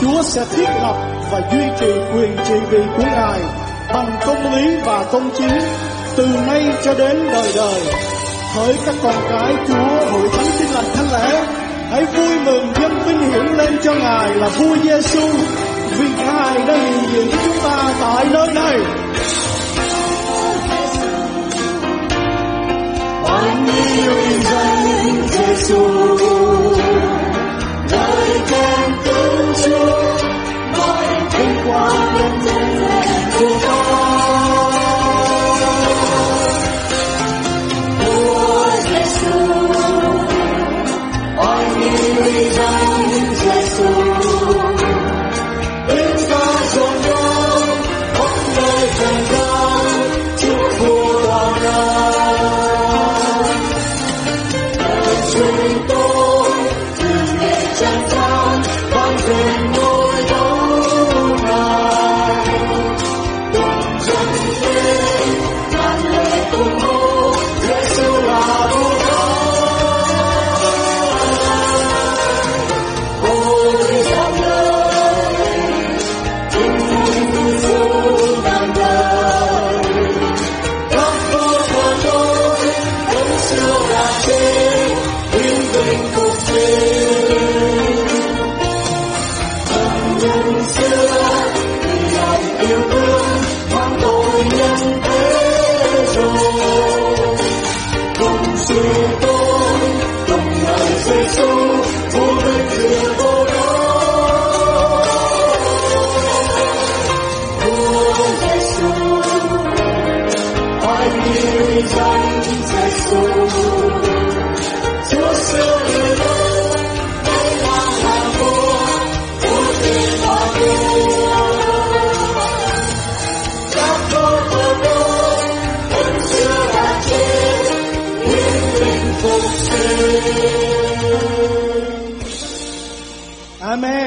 Chúa sẽ thiết lập và duy trì quyền trị vì của Ngài bằng công lý và công chính từ nay cho đến đời đời. Hỡi các con cái Chúa hội thánh tin lành thánh lễ, hãy vui mừng dân vinh hiển lên cho Ngài là vua Giêsu vì Ngài đã hiện diện với chúng ta tại nơi này. Bao nhiêu in danh Giêsu. Hãy subscribe cho kênh Ghiền Mì Gõ Để không bỏ lỡ những Amen.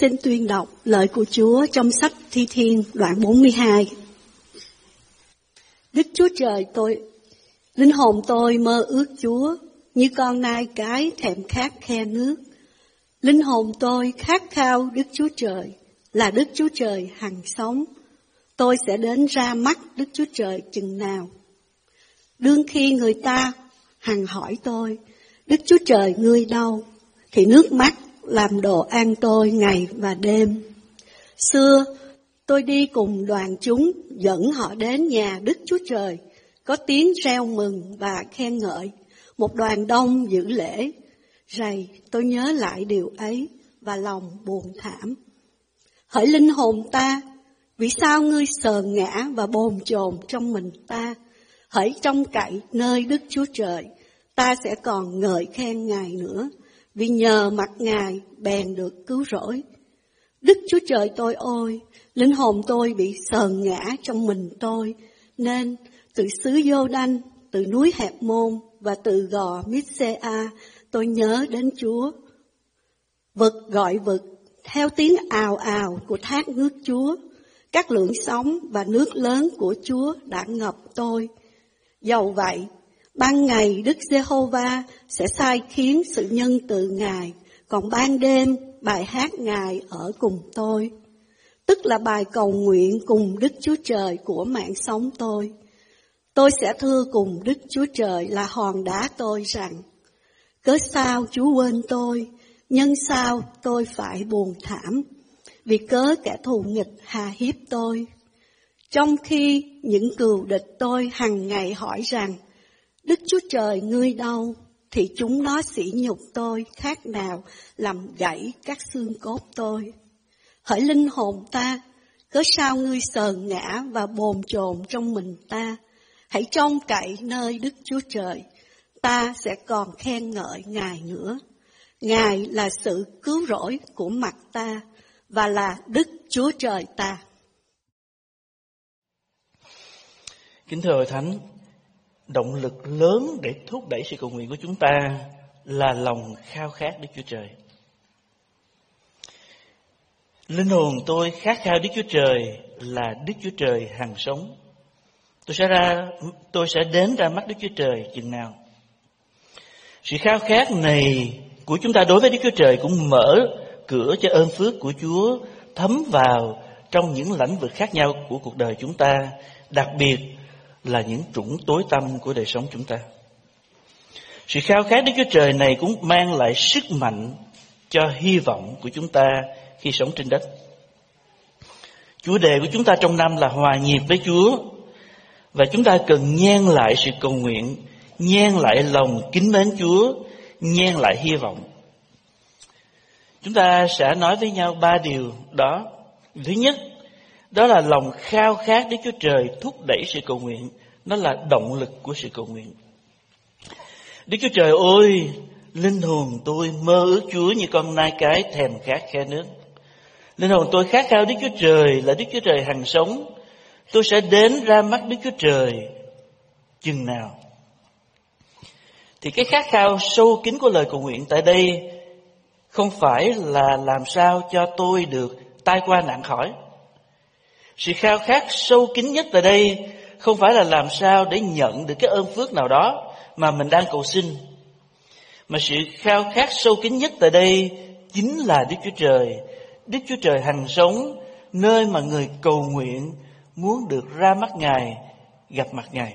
Xin tuyên đọc lời của Chúa trong sách Thi Thiên đoạn 42. Đức Chúa Trời tôi, linh hồn tôi mơ ước Chúa như con nai cái thèm khát khe nước. Linh hồn tôi khát khao Đức Chúa Trời, là Đức Chúa Trời hằng sống. Tôi sẽ đến ra mắt Đức Chúa Trời chừng nào. Đương khi người ta hằng hỏi tôi, Đức Chúa Trời ngươi đâu? Thì nước mắt làm đồ ăn tôi ngày và đêm. Xưa, tôi đi cùng đoàn chúng dẫn họ đến nhà Đức Chúa Trời có tiếng reo mừng và khen ngợi, một đoàn đông giữ lễ. Rầy, tôi nhớ lại điều ấy và lòng buồn thảm. Hỡi linh hồn ta, vì sao ngươi sờ ngã và bồn chồn trong mình ta? Hỡi trông cậy nơi Đức Chúa Trời, ta sẽ còn ngợi khen Ngài nữa, vì nhờ mặt Ngài bèn được cứu rỗi. Đức Chúa Trời tôi ôi, linh hồn tôi bị sờn ngã trong mình tôi, nên từ xứ Dô Đanh, từ núi Hẹp Môn và từ gò Mitsea, tôi nhớ đến Chúa. Vực gọi vực, theo tiếng ào ào của thác nước Chúa, các lượng sóng và nước lớn của Chúa đã ngập tôi. Dầu vậy, ban ngày Đức Giê-hô-va sẽ sai khiến sự nhân từ Ngài, còn ban đêm bài hát Ngài ở cùng tôi. Tức là bài cầu nguyện cùng Đức Chúa Trời của mạng sống tôi. Tôi sẽ thưa cùng Đức Chúa Trời là hòn đá tôi rằng, Cớ sao Chúa quên tôi, nhân sao tôi phải buồn thảm, vì cớ kẻ thù nghịch hà hiếp tôi. Trong khi những cừu địch tôi hằng ngày hỏi rằng, Đức Chúa Trời ngươi đâu, thì chúng nó sỉ nhục tôi khác nào làm gãy các xương cốt tôi. Hỡi linh hồn ta, cớ sao ngươi sờn ngã và bồn chồn trong mình ta, hãy trông cậy nơi Đức Chúa Trời, ta sẽ còn khen ngợi Ngài nữa. Ngài là sự cứu rỗi của mặt ta và là Đức Chúa Trời ta. Kính thưa Thánh, động lực lớn để thúc đẩy sự cầu nguyện của chúng ta là lòng khao khát Đức Chúa Trời. Linh hồn tôi khát khao Đức Chúa Trời là Đức Chúa Trời hằng sống. Tôi sẽ ra, tôi sẽ đến ra mắt Đức Chúa Trời chừng nào. Sự khao khát này của chúng ta đối với Đức Chúa Trời cũng mở cửa cho ơn phước của Chúa thấm vào trong những lĩnh vực khác nhau của cuộc đời chúng ta, đặc biệt là những trũng tối tâm của đời sống chúng ta. Sự khao khát Đức Chúa Trời này cũng mang lại sức mạnh cho hy vọng của chúng ta khi sống trên đất. Chủ đề của chúng ta trong năm là hòa nhịp với Chúa và chúng ta cần nhen lại sự cầu nguyện, nhen lại lòng kính mến Chúa, nhen lại hy vọng. Chúng ta sẽ nói với nhau ba điều đó. Thứ nhất, đó là lòng khao khát Đức Chúa Trời thúc đẩy sự cầu nguyện. Nó là động lực của sự cầu nguyện. Đức Chúa Trời ơi, linh hồn tôi mơ ước Chúa như con nai cái thèm khát khe nước. Linh hồn tôi khát khao Đức Chúa Trời là Đức Chúa Trời hằng sống. Tôi sẽ đến ra mắt Đức Chúa Trời chừng nào. Thì cái khát khao sâu kín của lời cầu nguyện tại đây không phải là làm sao cho tôi được tai qua nạn khỏi. Sự khao khát sâu kín nhất tại đây không phải là làm sao để nhận được cái ơn phước nào đó mà mình đang cầu xin. Mà sự khao khát sâu kín nhất tại đây chính là Đức Chúa Trời. Đức Chúa Trời hằng sống, nơi mà người cầu nguyện muốn được ra mắt Ngài, gặp mặt Ngài.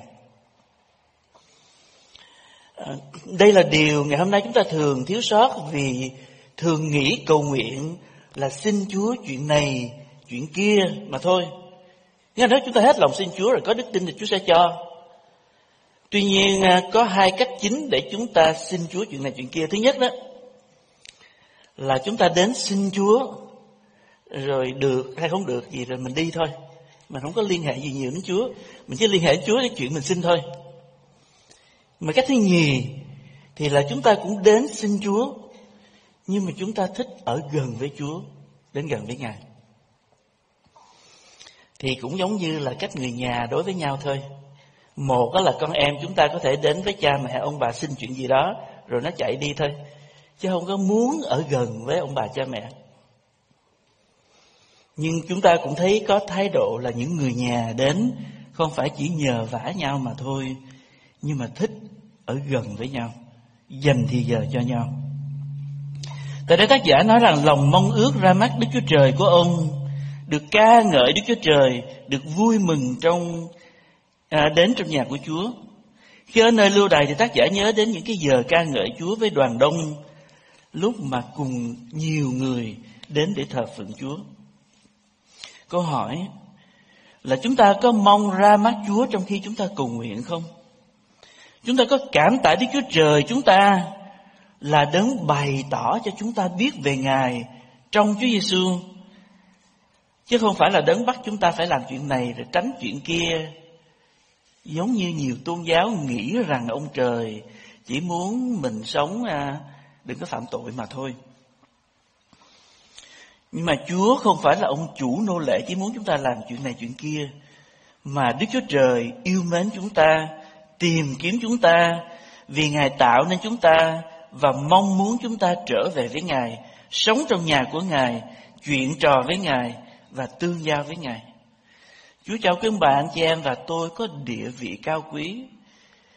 À, đây là điều ngày hôm nay chúng ta thường thiếu sót vì thường nghĩ cầu nguyện là xin Chúa chuyện này, chuyện kia mà thôi. Nhưng nếu chúng ta hết lòng xin Chúa rồi có đức tin thì Chúa sẽ cho. Tuy nhiên à, có hai cách chính để chúng ta xin Chúa chuyện này chuyện kia. Thứ nhất đó là chúng ta đến xin Chúa rồi được hay không được gì rồi mình đi thôi. Mình không có liên hệ gì nhiều đến Chúa. Mình chỉ liên hệ đến Chúa để chuyện mình xin thôi. Mà cách thứ nhì thì là chúng ta cũng đến xin Chúa nhưng mà chúng ta thích ở gần với Chúa, đến gần với Ngài. Thì cũng giống như là cách người nhà đối với nhau thôi. Một đó là con em chúng ta có thể đến với cha mẹ ông bà xin chuyện gì đó rồi nó chạy đi thôi. Chứ không có muốn ở gần với ông bà cha mẹ. Nhưng chúng ta cũng thấy có thái độ là những người nhà đến không phải chỉ nhờ vả nhau mà thôi, nhưng mà thích ở gần với nhau, dành thì giờ cho nhau. Tại đây tác giả nói rằng lòng mong ước ra mắt Đức Chúa Trời của ông được ca ngợi Đức Chúa Trời, được vui mừng trong à, đến trong nhà của Chúa. Khi ở nơi lưu đày thì tác giả nhớ đến những cái giờ ca ngợi Chúa với đoàn đông lúc mà cùng nhiều người đến để thờ phượng Chúa. Câu hỏi là chúng ta có mong ra mắt Chúa trong khi chúng ta cầu nguyện không? Chúng ta có cảm tạ Đức Chúa Trời chúng ta là đấng bày tỏ cho chúng ta biết về Ngài trong Chúa Giêsu chứ không phải là đấng bắt chúng ta phải làm chuyện này rồi tránh chuyện kia. Giống như nhiều tôn giáo nghĩ rằng ông trời chỉ muốn mình sống à, đừng có phạm tội mà thôi. Nhưng mà Chúa không phải là ông chủ nô lệ chỉ muốn chúng ta làm chuyện này chuyện kia mà Đức Chúa Trời yêu mến chúng ta tìm kiếm chúng ta vì Ngài tạo nên chúng ta và mong muốn chúng ta trở về với Ngài, sống trong nhà của Ngài, chuyện trò với Ngài và tương giao với Ngài. Chúa chào các bạn chị em và tôi có địa vị cao quý,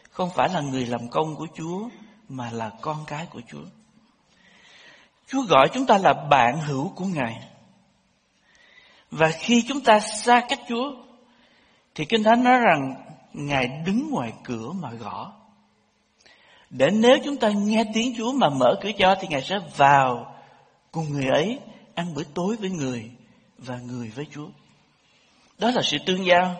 không phải là người làm công của Chúa mà là con cái của Chúa. Chúa gọi chúng ta là bạn hữu của Ngài. Và khi chúng ta xa cách Chúa thì Kinh Thánh nói rằng Ngài đứng ngoài cửa mà gõ. Để nếu chúng ta nghe tiếng Chúa mà mở cửa cho thì Ngài sẽ vào cùng người ấy ăn bữa tối với người và người với Chúa. Đó là sự tương giao.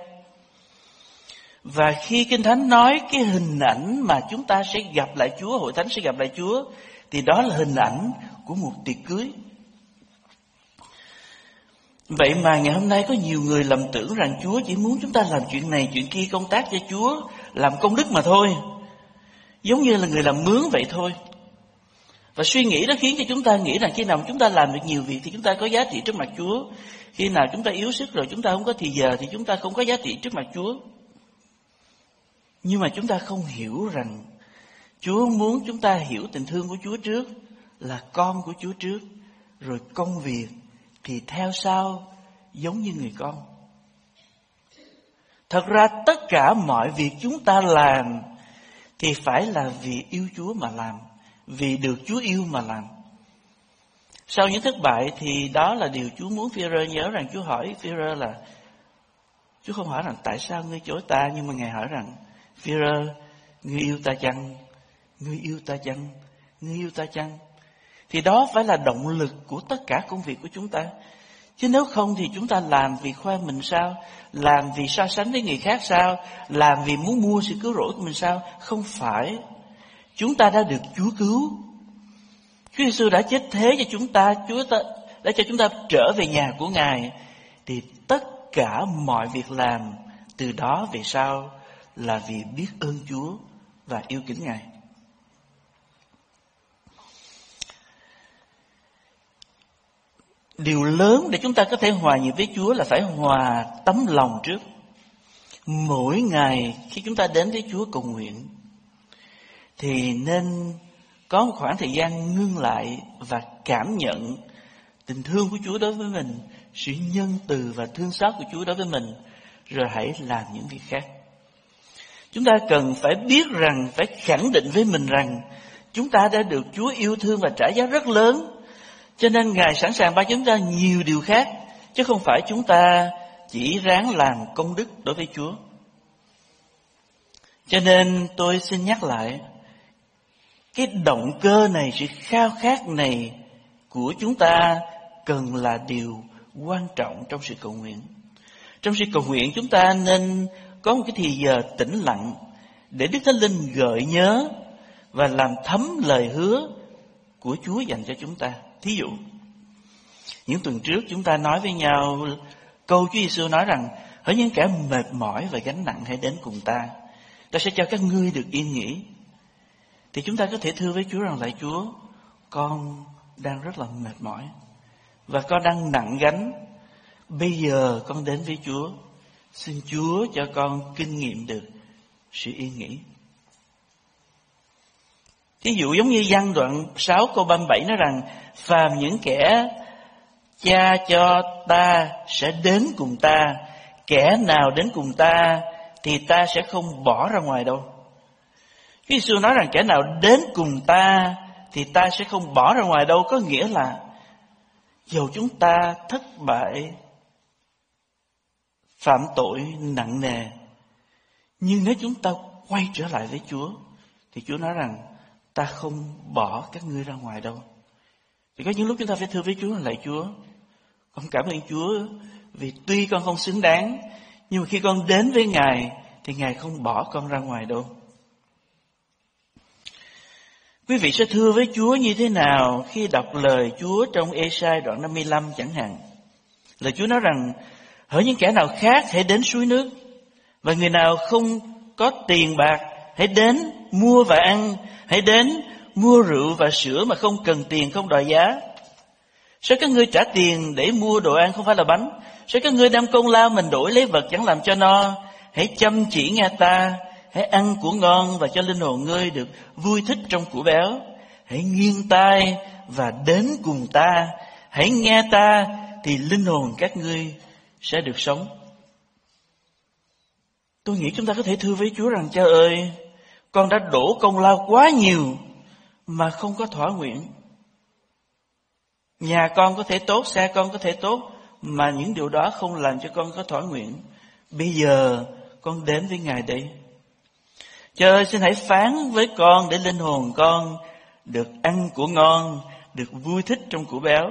Và khi Kinh Thánh nói cái hình ảnh mà chúng ta sẽ gặp lại Chúa, hội thánh sẽ gặp lại Chúa, thì đó là hình ảnh của một tiệc cưới. Vậy mà ngày hôm nay có nhiều người lầm tưởng rằng Chúa chỉ muốn chúng ta làm chuyện này, chuyện kia, công tác cho Chúa, làm công đức mà thôi. Giống như là người làm mướn vậy thôi. Và suy nghĩ đó khiến cho chúng ta nghĩ rằng khi nào chúng ta làm được nhiều việc thì chúng ta có giá trị trước mặt Chúa. Khi nào chúng ta yếu sức rồi chúng ta không có thì giờ thì chúng ta không có giá trị trước mặt Chúa. Nhưng mà chúng ta không hiểu rằng Chúa muốn chúng ta hiểu tình thương của Chúa trước là con của Chúa trước, rồi công việc thì theo sau giống như người con. Thật ra tất cả mọi việc chúng ta làm thì phải là vì yêu Chúa mà làm, vì được Chúa yêu mà làm. Sau những thất bại thì đó là điều Chúa muốn Phi-rơ nhớ rằng Chúa hỏi Phi-rơ là Chúa không hỏi rằng tại sao ngươi chối ta nhưng mà Ngài hỏi rằng Phi-rơ, ngươi yêu ta chăng? Ngươi yêu ta chăng? Ngươi yêu ta chăng? Thì đó phải là động lực của tất cả công việc của chúng ta. Chứ nếu không thì chúng ta làm vì khoe mình sao? Làm vì so sánh với người khác sao? Làm vì muốn mua sự cứu rỗi của mình sao? Không phải. Chúng ta đã được Chúa cứu. Chúa Giêsu đã chết thế cho chúng ta, Chúa ta, đã cho chúng ta trở về nhà của Ngài. Thì tất cả mọi việc làm từ đó về sau là vì biết ơn Chúa và yêu kính Ngài. Điều lớn để chúng ta có thể hòa nhịp với Chúa là phải hòa tấm lòng trước. Mỗi ngày khi chúng ta đến với Chúa cầu nguyện thì nên có một khoảng thời gian ngưng lại và cảm nhận tình thương của Chúa đối với mình, sự nhân từ và thương xót của Chúa đối với mình, rồi hãy làm những việc khác. Chúng ta cần phải biết rằng, phải khẳng định với mình rằng chúng ta đã được Chúa yêu thương và trả giá rất lớn cho nên Ngài sẵn sàng ban chúng ta nhiều điều khác, chứ không phải chúng ta chỉ ráng làm công đức đối với Chúa. Cho nên tôi xin nhắc lại, cái động cơ này, sự khao khát này của chúng ta cần là điều quan trọng trong sự cầu nguyện. Trong sự cầu nguyện chúng ta nên có một cái thì giờ tĩnh lặng để Đức Thánh Linh gợi nhớ và làm thấm lời hứa của Chúa dành cho chúng ta. Thí dụ, những tuần trước chúng ta nói với nhau câu Chúa Giêsu nói rằng hỡi những kẻ mệt mỏi và gánh nặng hãy đến cùng ta. Ta sẽ cho các ngươi được yên nghỉ. Thì chúng ta có thể thưa với Chúa rằng lại Chúa, con đang rất là mệt mỏi và con đang nặng gánh. Bây giờ con đến với Chúa, xin Chúa cho con kinh nghiệm được sự yên nghỉ. Thí dụ giống như văn đoạn 6 câu 37 nói rằng Phàm những kẻ cha cho ta sẽ đến cùng ta Kẻ nào đến cùng ta thì ta sẽ không bỏ ra ngoài đâu khi Giêsu nói rằng kẻ nào đến cùng ta thì ta sẽ không bỏ ra ngoài đâu, Có nghĩa là dù chúng ta thất bại, phạm tội nặng nề, nhưng nếu chúng ta quay trở lại với Chúa thì Chúa nói rằng ta không bỏ các ngươi ra ngoài đâu. Thì có những lúc chúng ta phải thưa với Chúa, lạy Chúa. Con cảm ơn Chúa vì tuy con không xứng đáng, Nhưng mà khi con đến với Ngài thì Ngài không bỏ con ra ngoài đâu. Quý vị sẽ thưa với Chúa như thế nào khi đọc lời Chúa trong Esai đoạn 55 chẳng hạn. Lời Chúa nói rằng, hỡi những kẻ nào khác hãy đến suối nước, và người nào không có tiền bạc hãy đến mua và ăn, hãy đến mua rượu và sữa mà không cần tiền, không đòi giá. Sao các ngươi trả tiền để mua đồ ăn không phải là bánh? Sao các ngươi đem công lao mình đổi lấy vật chẳng làm cho no? Hãy chăm chỉ nghe ta, hãy ăn của ngon và cho linh hồn ngươi được vui thích trong của béo. Hãy nghiêng tai và đến cùng ta, hãy nghe ta thì linh hồn các ngươi sẽ được sống. Tôi nghĩ chúng ta có thể thưa với Chúa rằng cha ơi, con đã đổ công lao quá nhiều mà không có thỏa nguyện. Nhà con có thể tốt, xe con có thể tốt, mà những điều đó không làm cho con có thỏa nguyện. Bây giờ con đến với Ngài đây. Trời xin hãy phán với con để linh hồn con được ăn của ngon, được vui thích trong của béo.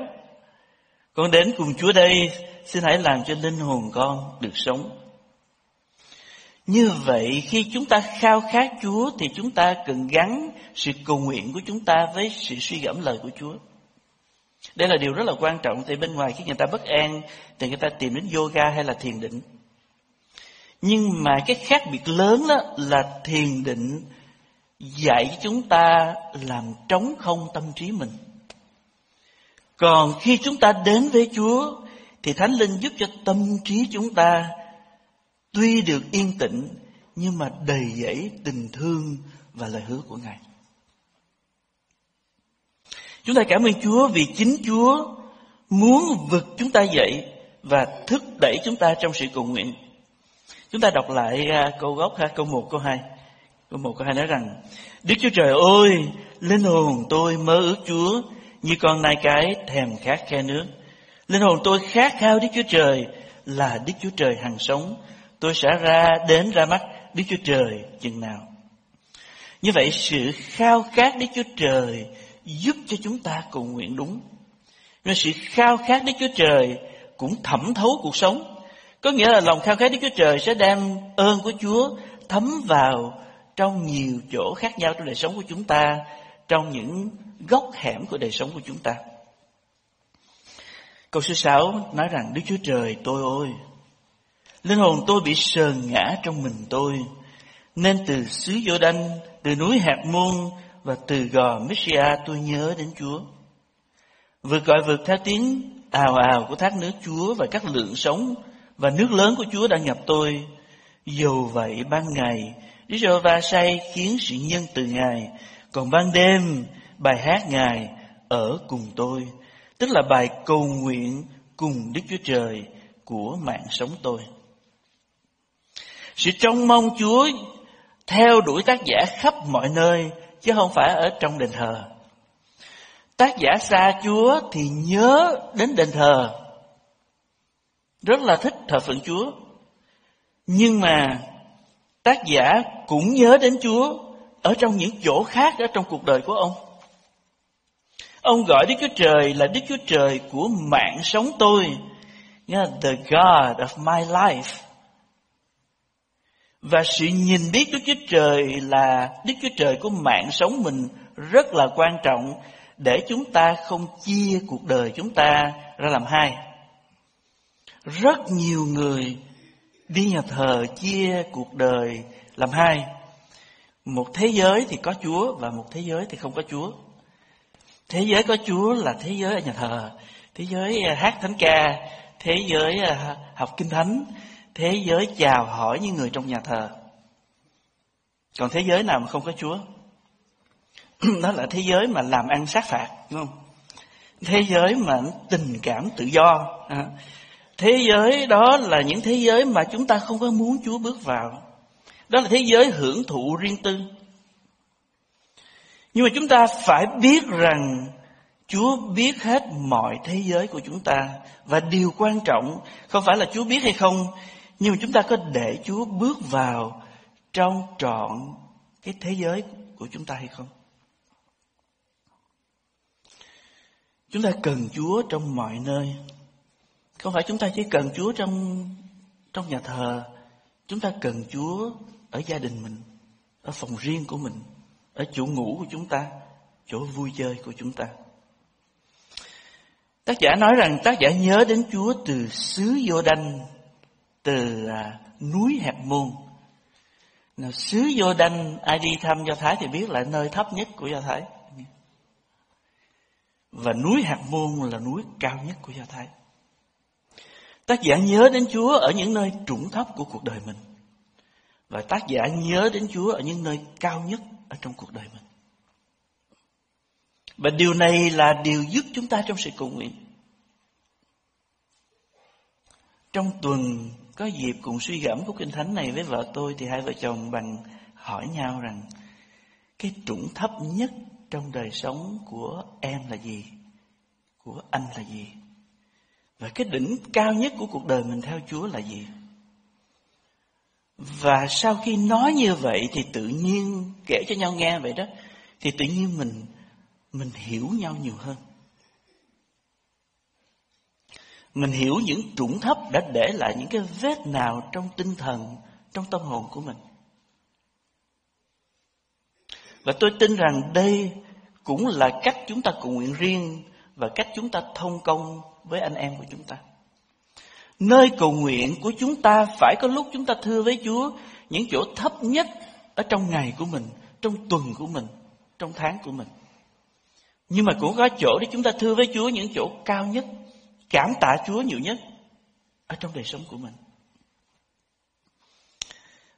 Con đến cùng Chúa đây, xin hãy làm cho linh hồn con được sống. Như vậy khi chúng ta khao khát Chúa thì chúng ta cần gắn sự cầu nguyện của chúng ta với sự suy gẫm lời của Chúa. Đây là điều rất là quan trọng Thì bên ngoài khi người ta bất an thì người ta tìm đến yoga hay là thiền định. Nhưng mà cái khác biệt lớn đó là thiền định dạy chúng ta làm trống không tâm trí mình. Còn khi chúng ta đến với Chúa, thì Thánh Linh giúp cho tâm trí chúng ta tuy được yên tĩnh, nhưng mà đầy dẫy tình thương và lời hứa của Ngài. Chúng ta cảm ơn Chúa vì chính Chúa muốn vực chúng ta dậy và thúc đẩy chúng ta trong sự cầu nguyện. Chúng ta đọc lại à, câu gốc ha, câu 1, câu 2. Câu 1, câu 2 nói rằng Đức Chúa Trời ơi, linh hồn tôi mơ ước Chúa như con nai cái thèm khát khe nước. Linh hồn tôi khát khao Đức Chúa Trời là Đức Chúa Trời hằng sống tôi sẽ ra đến ra mắt Đức Chúa Trời chừng nào. Như vậy sự khao khát Đức Chúa Trời giúp cho chúng ta cầu nguyện đúng. Nhưng sự khao khát Đức Chúa Trời cũng thẩm thấu cuộc sống. Có nghĩa là lòng khao khát Đức Chúa Trời sẽ đem ơn của Chúa thấm vào trong nhiều chỗ khác nhau trong đời sống của chúng ta, trong những góc hẻm của đời sống của chúng ta. Câu số 6 nói rằng Đức Chúa Trời tôi ơi, Linh hồn tôi bị sờn ngã trong mình tôi. Nên từ xứ Giô Đanh, từ núi Hạt Môn và từ gò Messia tôi nhớ đến Chúa. Vượt gọi vượt theo tiếng ào ào của thác nước Chúa và các lượng sống và nước lớn của Chúa đã nhập tôi. Dù vậy ban ngày, Đức giê va say khiến sự nhân từ Ngài, còn ban đêm bài hát Ngài ở cùng tôi, tức là bài cầu nguyện cùng Đức Chúa Trời của mạng sống tôi. Sự trông mong Chúa theo đuổi tác giả khắp mọi nơi chứ không phải ở trong đền thờ. Tác giả xa Chúa thì nhớ đến đền thờ. Rất là thích thờ phượng Chúa. Nhưng mà tác giả cũng nhớ đến Chúa ở trong những chỗ khác ở trong cuộc đời của ông. Ông gọi Đức Chúa Trời là Đức Chúa Trời của mạng sống tôi. The God of my life. Và sự nhìn biết Đức Chúa Trời là Đức Chúa Trời của mạng sống mình rất là quan trọng để chúng ta không chia cuộc đời chúng ta ra làm hai. Rất nhiều người đi nhà thờ chia cuộc đời làm hai. Một thế giới thì có Chúa và một thế giới thì không có Chúa. Thế giới có Chúa là thế giới ở nhà thờ, thế giới à, hát thánh ca, thế giới à, học kinh thánh, thế giới chào hỏi những người trong nhà thờ còn thế giới nào mà không có chúa đó là thế giới mà làm ăn sát phạt đúng không thế giới mà tình cảm tự do à, thế giới đó là những thế giới mà chúng ta không có muốn chúa bước vào đó là thế giới hưởng thụ riêng tư nhưng mà chúng ta phải biết rằng Chúa biết hết mọi thế giới của chúng ta và điều quan trọng, không phải là Chúa biết hay không, nhưng mà chúng ta có để Chúa bước vào trong trọn cái thế giới của chúng ta hay không? Chúng ta cần Chúa trong mọi nơi. Không phải chúng ta chỉ cần Chúa trong trong nhà thờ chúng ta cần Chúa ở gia đình mình, ở phòng riêng của mình, ở chỗ ngủ của chúng ta, chỗ vui chơi của chúng ta. Tác giả nói rằng tác giả nhớ đến Chúa từ xứ Giô Đanh, từ à, núi Hẹp Môn. Nào, xứ Giô Đanh, ai đi thăm Do Thái thì biết là nơi thấp nhất của Do Thái. Và núi Hạt Môn là núi cao nhất của Do Thái. Tác giả nhớ đến Chúa ở những nơi trũng thấp của cuộc đời mình. Và tác giả nhớ đến Chúa ở những nơi cao nhất ở trong cuộc đời mình. Và điều này là điều giúp chúng ta trong sự cầu nguyện. Trong tuần có dịp cùng suy gẫm của Kinh Thánh này với vợ tôi thì hai vợ chồng bằng hỏi nhau rằng, cái trũng thấp nhất trong đời sống của em là gì? Của anh là gì? Và cái đỉnh cao nhất của cuộc đời mình theo Chúa là gì? Và sau khi nói như vậy thì tự nhiên kể cho nhau nghe vậy đó thì tự nhiên mình mình hiểu nhau nhiều hơn. Mình hiểu những trũng thấp đã để lại những cái vết nào trong tinh thần, trong tâm hồn của mình. Và tôi tin rằng đây cũng là cách chúng ta cầu nguyện riêng và cách chúng ta thông công với anh em của chúng ta. Nơi cầu nguyện của chúng ta phải có lúc chúng ta thưa với Chúa những chỗ thấp nhất ở trong ngày của mình, trong tuần của mình, trong tháng của mình. Nhưng mà cũng có chỗ để chúng ta thưa với Chúa những chỗ cao nhất, cảm tạ Chúa nhiều nhất ở trong đời sống của mình.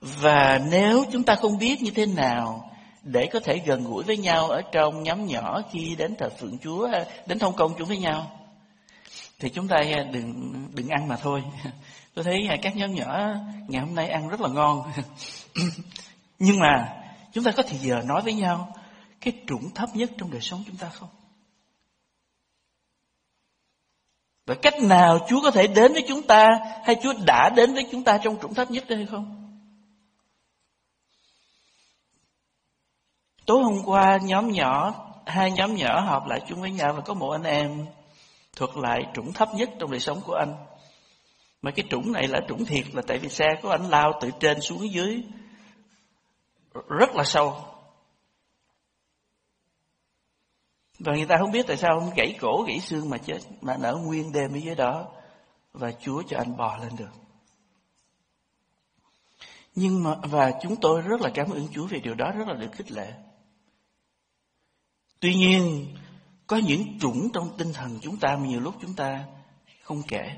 Và nếu chúng ta không biết như thế nào để có thể gần gũi với nhau ở trong nhóm nhỏ khi đến thờ phượng Chúa, à, đến thông công chung với nhau, thì chúng ta à, đừng đừng ăn mà thôi. Tôi thấy à, các nhóm nhỏ ngày hôm nay ăn rất là ngon. Nhưng mà chúng ta có thì giờ nói với nhau cái trũng thấp nhất trong đời sống chúng ta không? Và cách nào Chúa có thể đến với chúng ta hay Chúa đã đến với chúng ta trong trũng thấp nhất đây hay không? Tối hôm qua nhóm nhỏ, hai nhóm nhỏ họp lại chung với nhau và có một anh em thuật lại trũng thấp nhất trong đời sống của anh. Mà cái trũng này là trũng thiệt là tại vì xe của anh lao từ trên xuống dưới rất là sâu. Và người ta không biết tại sao không gãy cổ, gãy xương mà chết, mà nở nguyên đêm ở dưới đó và Chúa cho anh bò lên được. Nhưng mà và chúng tôi rất là cảm ơn Chúa về điều đó rất là được khích lệ. Tuy nhiên có những chủng trong tinh thần chúng ta mà nhiều lúc chúng ta không kể.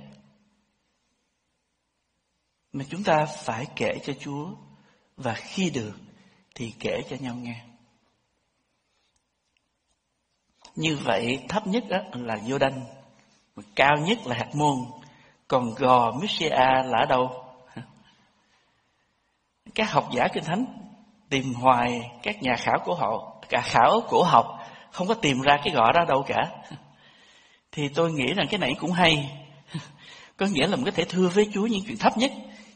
Mà chúng ta phải kể cho Chúa và khi được thì kể cho nhau nghe. Như vậy thấp nhất đó là vô đanh, cao nhất là hạt môn, còn gò Misia là ở đâu? Các học giả kinh thánh tìm hoài các nhà khảo cổ học, cả khảo cổ học không có tìm ra cái gõ đó đâu cả. Thì tôi nghĩ rằng cái này cũng hay. Có nghĩa là mình có thể thưa với Chúa những chuyện thấp nhất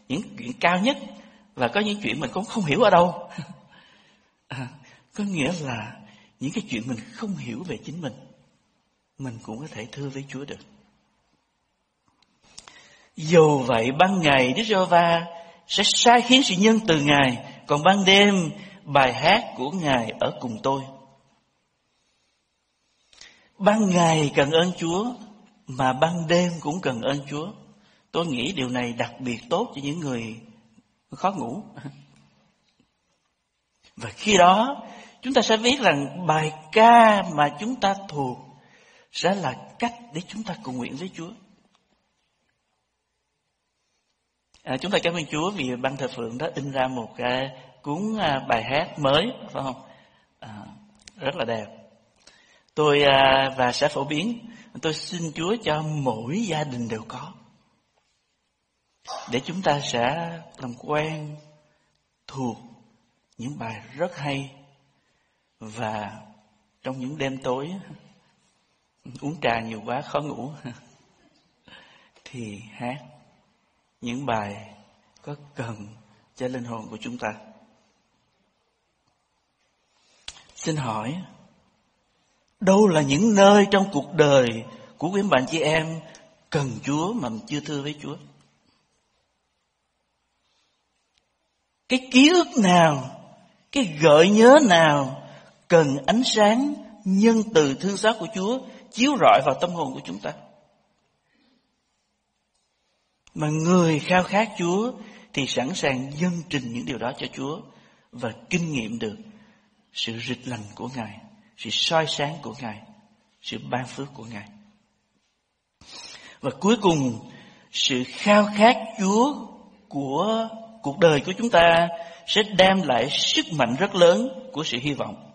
những chuyện cao nhất và có những chuyện mình cũng không hiểu ở đâu. À, có nghĩa là những cái chuyện mình không hiểu về chính mình mình cũng có thể thưa với Chúa được. Dù vậy ban ngày Đức giê va sẽ sai khiến sự nhân từ Ngài còn ban đêm bài hát của Ngài ở cùng tôi. Ban ngày cần ơn Chúa mà ban đêm cũng cần ơn Chúa. Tôi nghĩ điều này đặc biệt tốt cho những người khó ngủ. Và khi đó chúng ta sẽ biết rằng bài ca mà chúng ta thuộc sẽ là cách để chúng ta cầu nguyện với Chúa. À, chúng ta cảm ơn Chúa vì ban thờ phượng đã in ra một cái cuốn à, bài hát mới, phải không? À, rất là đẹp. Tôi à, và sẽ phổ biến, tôi xin Chúa cho mỗi gia đình đều có. Để chúng ta sẽ làm quen thuộc những bài rất hay và trong những đêm tối uống trà nhiều quá khó ngủ thì hát những bài có cần cho linh hồn của chúng ta. Xin hỏi Đâu là những nơi trong cuộc đời của quý bạn chị em cần Chúa mà chưa thưa với Chúa? cái ký ức nào cái gợi nhớ nào cần ánh sáng nhân từ thương xót của Chúa chiếu rọi vào tâm hồn của chúng ta. Mà người khao khát Chúa thì sẵn sàng dâng trình những điều đó cho Chúa và kinh nghiệm được sự rịch lành của Ngài, sự soi sáng của Ngài, sự ban phước của Ngài. Và cuối cùng, sự khao khát Chúa của cuộc đời của chúng ta sẽ đem lại sức mạnh rất lớn của sự hy vọng.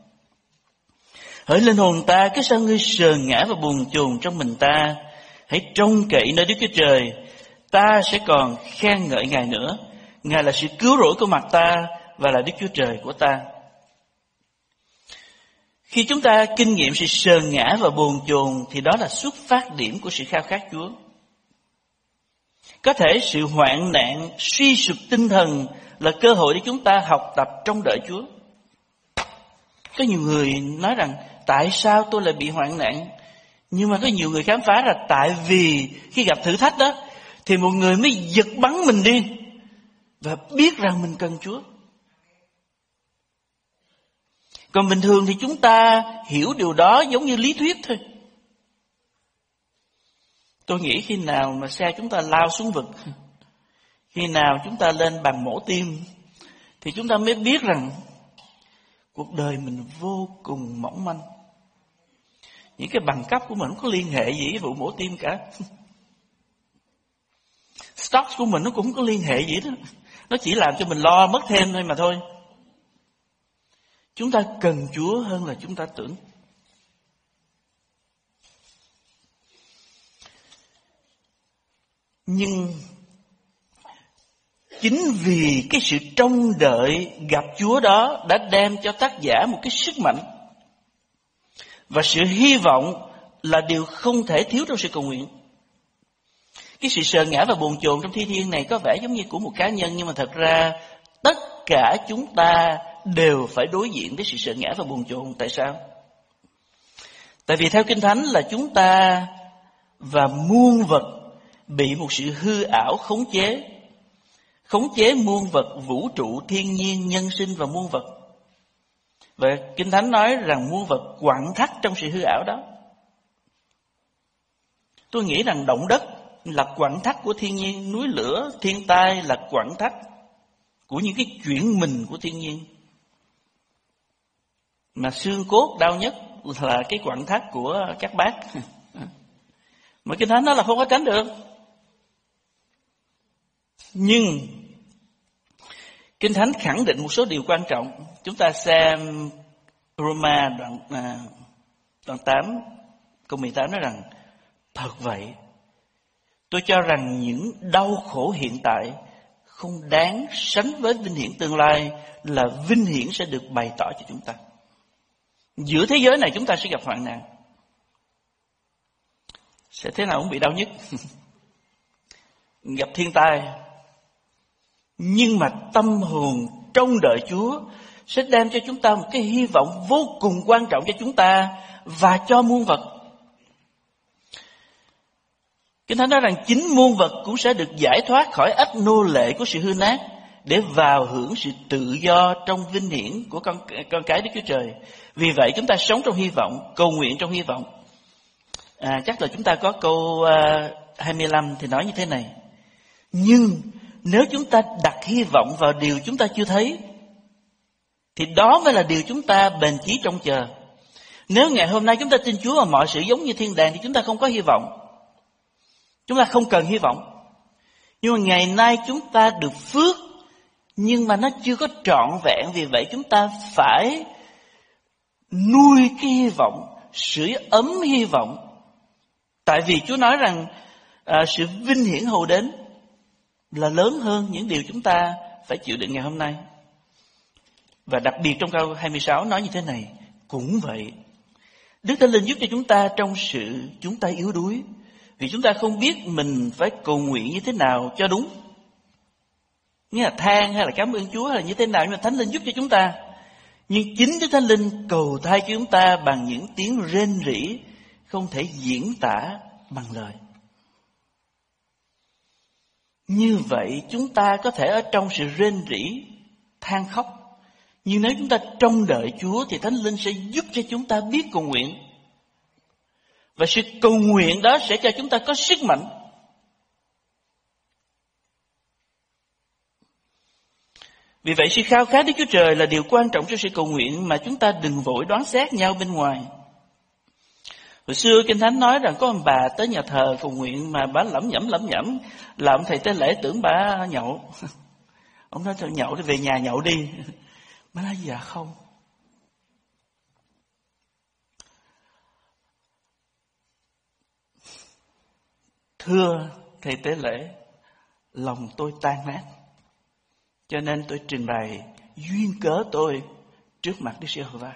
Hỡi linh hồn ta, cái sao ngươi sờn ngã và buồn chồn trong mình ta, hãy trông cậy nơi Đức Chúa Trời, ta sẽ còn khen ngợi Ngài nữa. Ngài là sự cứu rỗi của mặt ta và là Đức Chúa Trời của ta. Khi chúng ta kinh nghiệm sự sờn ngã và buồn chồn thì đó là xuất phát điểm của sự khao khát Chúa. Có thể sự hoạn nạn, suy sụp tinh thần là cơ hội để chúng ta học tập trong đợi Chúa. Có nhiều người nói rằng tại sao tôi lại bị hoạn nạn? Nhưng mà có nhiều người khám phá là tại vì khi gặp thử thách đó thì một người mới giật bắn mình đi và biết rằng mình cần Chúa. Còn bình thường thì chúng ta hiểu điều đó giống như lý thuyết thôi. Tôi nghĩ khi nào mà xe chúng ta lao xuống vực, khi nào chúng ta lên bàn mổ tim, thì chúng ta mới biết rằng cuộc đời mình vô cùng mỏng manh. Những cái bằng cấp của mình không có liên hệ gì với vụ mổ tim cả. Stocks của mình nó cũng không có liên hệ gì đó. Nó chỉ làm cho mình lo mất thêm thôi mà thôi. Chúng ta cần Chúa hơn là chúng ta tưởng. Nhưng chính vì cái sự trông đợi gặp Chúa đó đã đem cho tác giả một cái sức mạnh và sự hy vọng là điều không thể thiếu trong sự cầu nguyện. Cái sự sợ ngã và buồn chồn trong thi thiên này có vẻ giống như của một cá nhân, nhưng mà thật ra tất cả chúng ta đều phải đối diện với sự sợ ngã và buồn chồn. Tại sao? Tại vì theo Kinh Thánh là chúng ta và muôn vật bị một sự hư ảo khống chế khống chế muôn vật, vũ trụ, thiên nhiên, nhân sinh và muôn vật và kinh thánh nói rằng muôn vật quặn thắt trong sự hư ảo đó tôi nghĩ rằng động đất là quặn thắt của thiên nhiên, núi lửa, thiên tai là quặn thắt của những cái chuyển mình của thiên nhiên mà xương cốt đau nhất là cái quặn thắt của các bác mà kinh thánh đó là không có tránh được nhưng Kinh Thánh khẳng định một số điều quan trọng. Chúng ta xem Roma đoạn, à, đoạn 8 câu 18 nói rằng Thật vậy, tôi cho rằng những đau khổ hiện tại không đáng sánh với vinh hiển tương lai là vinh hiển sẽ được bày tỏ cho chúng ta. Giữa thế giới này chúng ta sẽ gặp hoạn nạn. Sẽ thế nào cũng bị đau nhất. gặp thiên tai, nhưng mà tâm hồn trong đợi Chúa sẽ đem cho chúng ta một cái hy vọng vô cùng quan trọng cho chúng ta và cho muôn vật. Kinh Thánh nói rằng chính muôn vật cũng sẽ được giải thoát khỏi ách nô lệ của sự hư nát để vào hưởng sự tự do trong vinh hiển của con con cái Đức Chúa Trời. Vì vậy chúng ta sống trong hy vọng, cầu nguyện trong hy vọng. À, chắc là chúng ta có câu uh, à, 25 thì nói như thế này. Nhưng nếu chúng ta đặt hy vọng vào điều chúng ta chưa thấy thì đó mới là điều chúng ta bền chí trông chờ nếu ngày hôm nay chúng ta tin Chúa và mọi sự giống như thiên đàng thì chúng ta không có hy vọng chúng ta không cần hy vọng nhưng mà ngày nay chúng ta được phước nhưng mà nó chưa có trọn vẹn vì vậy chúng ta phải nuôi cái hy vọng sưởi ấm hy vọng tại vì Chúa nói rằng à, sự vinh hiển hầu đến là lớn hơn những điều chúng ta phải chịu đựng ngày hôm nay. Và đặc biệt trong câu 26 nói như thế này, cũng vậy. Đức Thánh Linh giúp cho chúng ta trong sự chúng ta yếu đuối. Vì chúng ta không biết mình phải cầu nguyện như thế nào cho đúng. Nghĩa là than hay là cảm ơn Chúa hay là như thế nào nhưng mà Thánh Linh giúp cho chúng ta. Nhưng chính Đức Thánh Linh cầu thay cho chúng ta bằng những tiếng rên rỉ, không thể diễn tả bằng lời. Như vậy chúng ta có thể ở trong sự rên rỉ, than khóc. Nhưng nếu chúng ta trông đợi Chúa thì Thánh Linh sẽ giúp cho chúng ta biết cầu nguyện. Và sự cầu nguyện đó sẽ cho chúng ta có sức mạnh. Vì vậy sự khao khát Đức Chúa Trời là điều quan trọng cho sự cầu nguyện mà chúng ta đừng vội đoán xét nhau bên ngoài. Hồi xưa Kinh Thánh nói rằng có ông bà tới nhà thờ cầu nguyện mà bà lẩm nhẩm lẩm nhẩm làm thầy tế lễ tưởng bà nhậu. Ông nói thôi nhậu thì về nhà nhậu đi. Bà nói dạ không. Thưa thầy tế lễ, lòng tôi tan nát. Cho nên tôi trình bày duyên cớ tôi trước mặt Đức Giê-hô-va.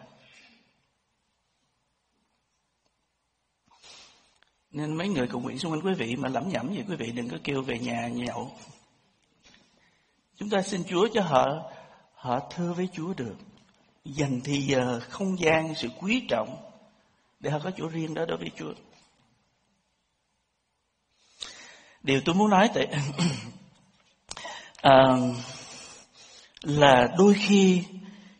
Nên mấy người cầu nguyện xung quanh quý vị mà lẩm nhẩm vậy quý vị đừng có kêu về nhà nhậu. Chúng ta xin Chúa cho họ họ thưa với Chúa được. Dành thì giờ, không gian, sự quý trọng để họ có chỗ riêng đó đối với Chúa. Điều tôi muốn nói tại à, là đôi khi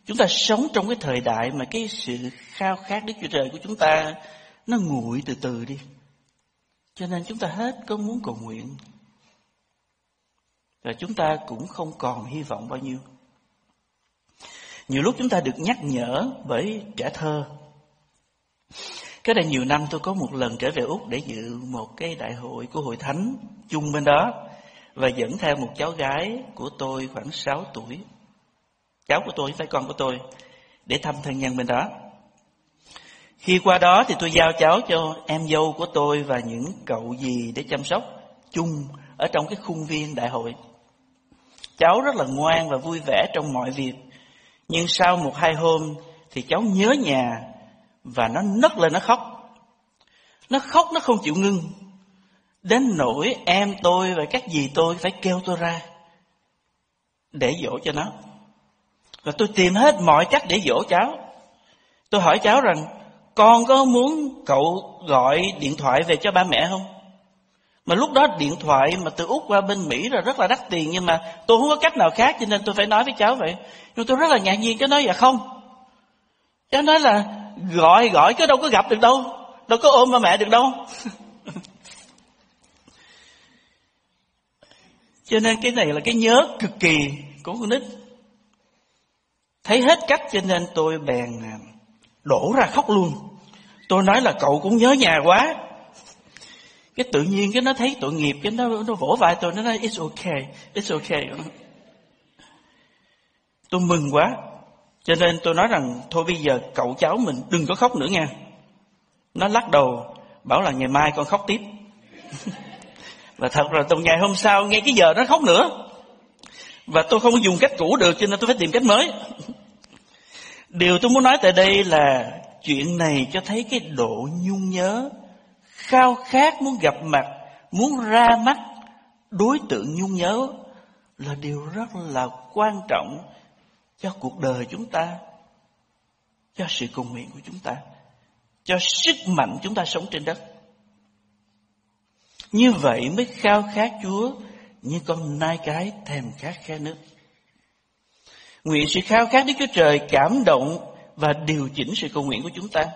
chúng ta sống trong cái thời đại mà cái sự khao khát Đức Chúa Trời của chúng ta nó nguội từ từ đi. Cho nên chúng ta hết có muốn cầu nguyện. Và chúng ta cũng không còn hy vọng bao nhiêu. Nhiều lúc chúng ta được nhắc nhở bởi trẻ thơ. Cái đây nhiều năm tôi có một lần trở về Úc để dự một cái đại hội của hội thánh chung bên đó và dẫn theo một cháu gái của tôi khoảng 6 tuổi. Cháu của tôi, phải con của tôi để thăm thân nhân bên đó. Khi qua đó thì tôi giao cháu cho em dâu của tôi và những cậu gì để chăm sóc chung ở trong cái khuôn viên đại hội. Cháu rất là ngoan và vui vẻ trong mọi việc. Nhưng sau một hai hôm thì cháu nhớ nhà và nó nấc lên nó khóc. Nó khóc nó không chịu ngưng. Đến nỗi em tôi và các dì tôi phải kêu tôi ra để dỗ cho nó. Và tôi tìm hết mọi cách để dỗ cháu. Tôi hỏi cháu rằng, con có muốn cậu gọi điện thoại về cho ba mẹ không? Mà lúc đó điện thoại mà từ Úc qua bên Mỹ là rất là đắt tiền, nhưng mà tôi không có cách nào khác, cho nên tôi phải nói với cháu vậy. Nhưng tôi rất là ngạc nhiên, cháu nói dạ không. Cháu nói là, gọi gọi chứ đâu có gặp được đâu. Đâu có ôm ba mẹ được đâu. cho nên cái này là cái nhớ cực kỳ của con nít. Thấy hết cách cho nên tôi bèn à, đổ ra khóc luôn. Tôi nói là cậu cũng nhớ nhà quá. Cái tự nhiên cái nó thấy tội nghiệp cái nó nó vỗ vai tôi nó nói it's okay, it's okay. Tôi mừng quá. Cho nên tôi nói rằng thôi bây giờ cậu cháu mình đừng có khóc nữa nha. Nó lắc đầu bảo là ngày mai con khóc tiếp. Và thật là từ ngày hôm sau ngay cái giờ nó khóc nữa. Và tôi không dùng cách cũ được cho nên tôi phải tìm cách mới. Điều tôi muốn nói tại đây là chuyện này cho thấy cái độ nhung nhớ, khao khát muốn gặp mặt, muốn ra mắt đối tượng nhung nhớ là điều rất là quan trọng cho cuộc đời chúng ta, cho sự cầu nguyện của chúng ta, cho sức mạnh chúng ta sống trên đất. Như vậy mới khao khát Chúa như con nai cái thèm khát khe nước. Nguyện sự khao khát Đức Chúa Trời cảm động và điều chỉnh sự cầu nguyện của chúng ta.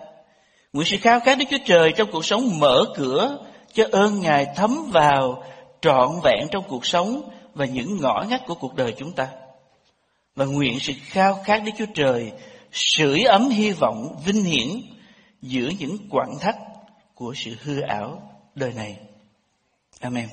Nguyện sự khao khát Đức Chúa Trời trong cuộc sống mở cửa cho ơn Ngài thấm vào, trọn vẹn trong cuộc sống và những ngõ ngách của cuộc đời chúng ta. Và nguyện sự khao khát Đức Chúa Trời sưởi ấm hy vọng vinh hiển giữa những quặng thắt của sự hư ảo đời này. Amen.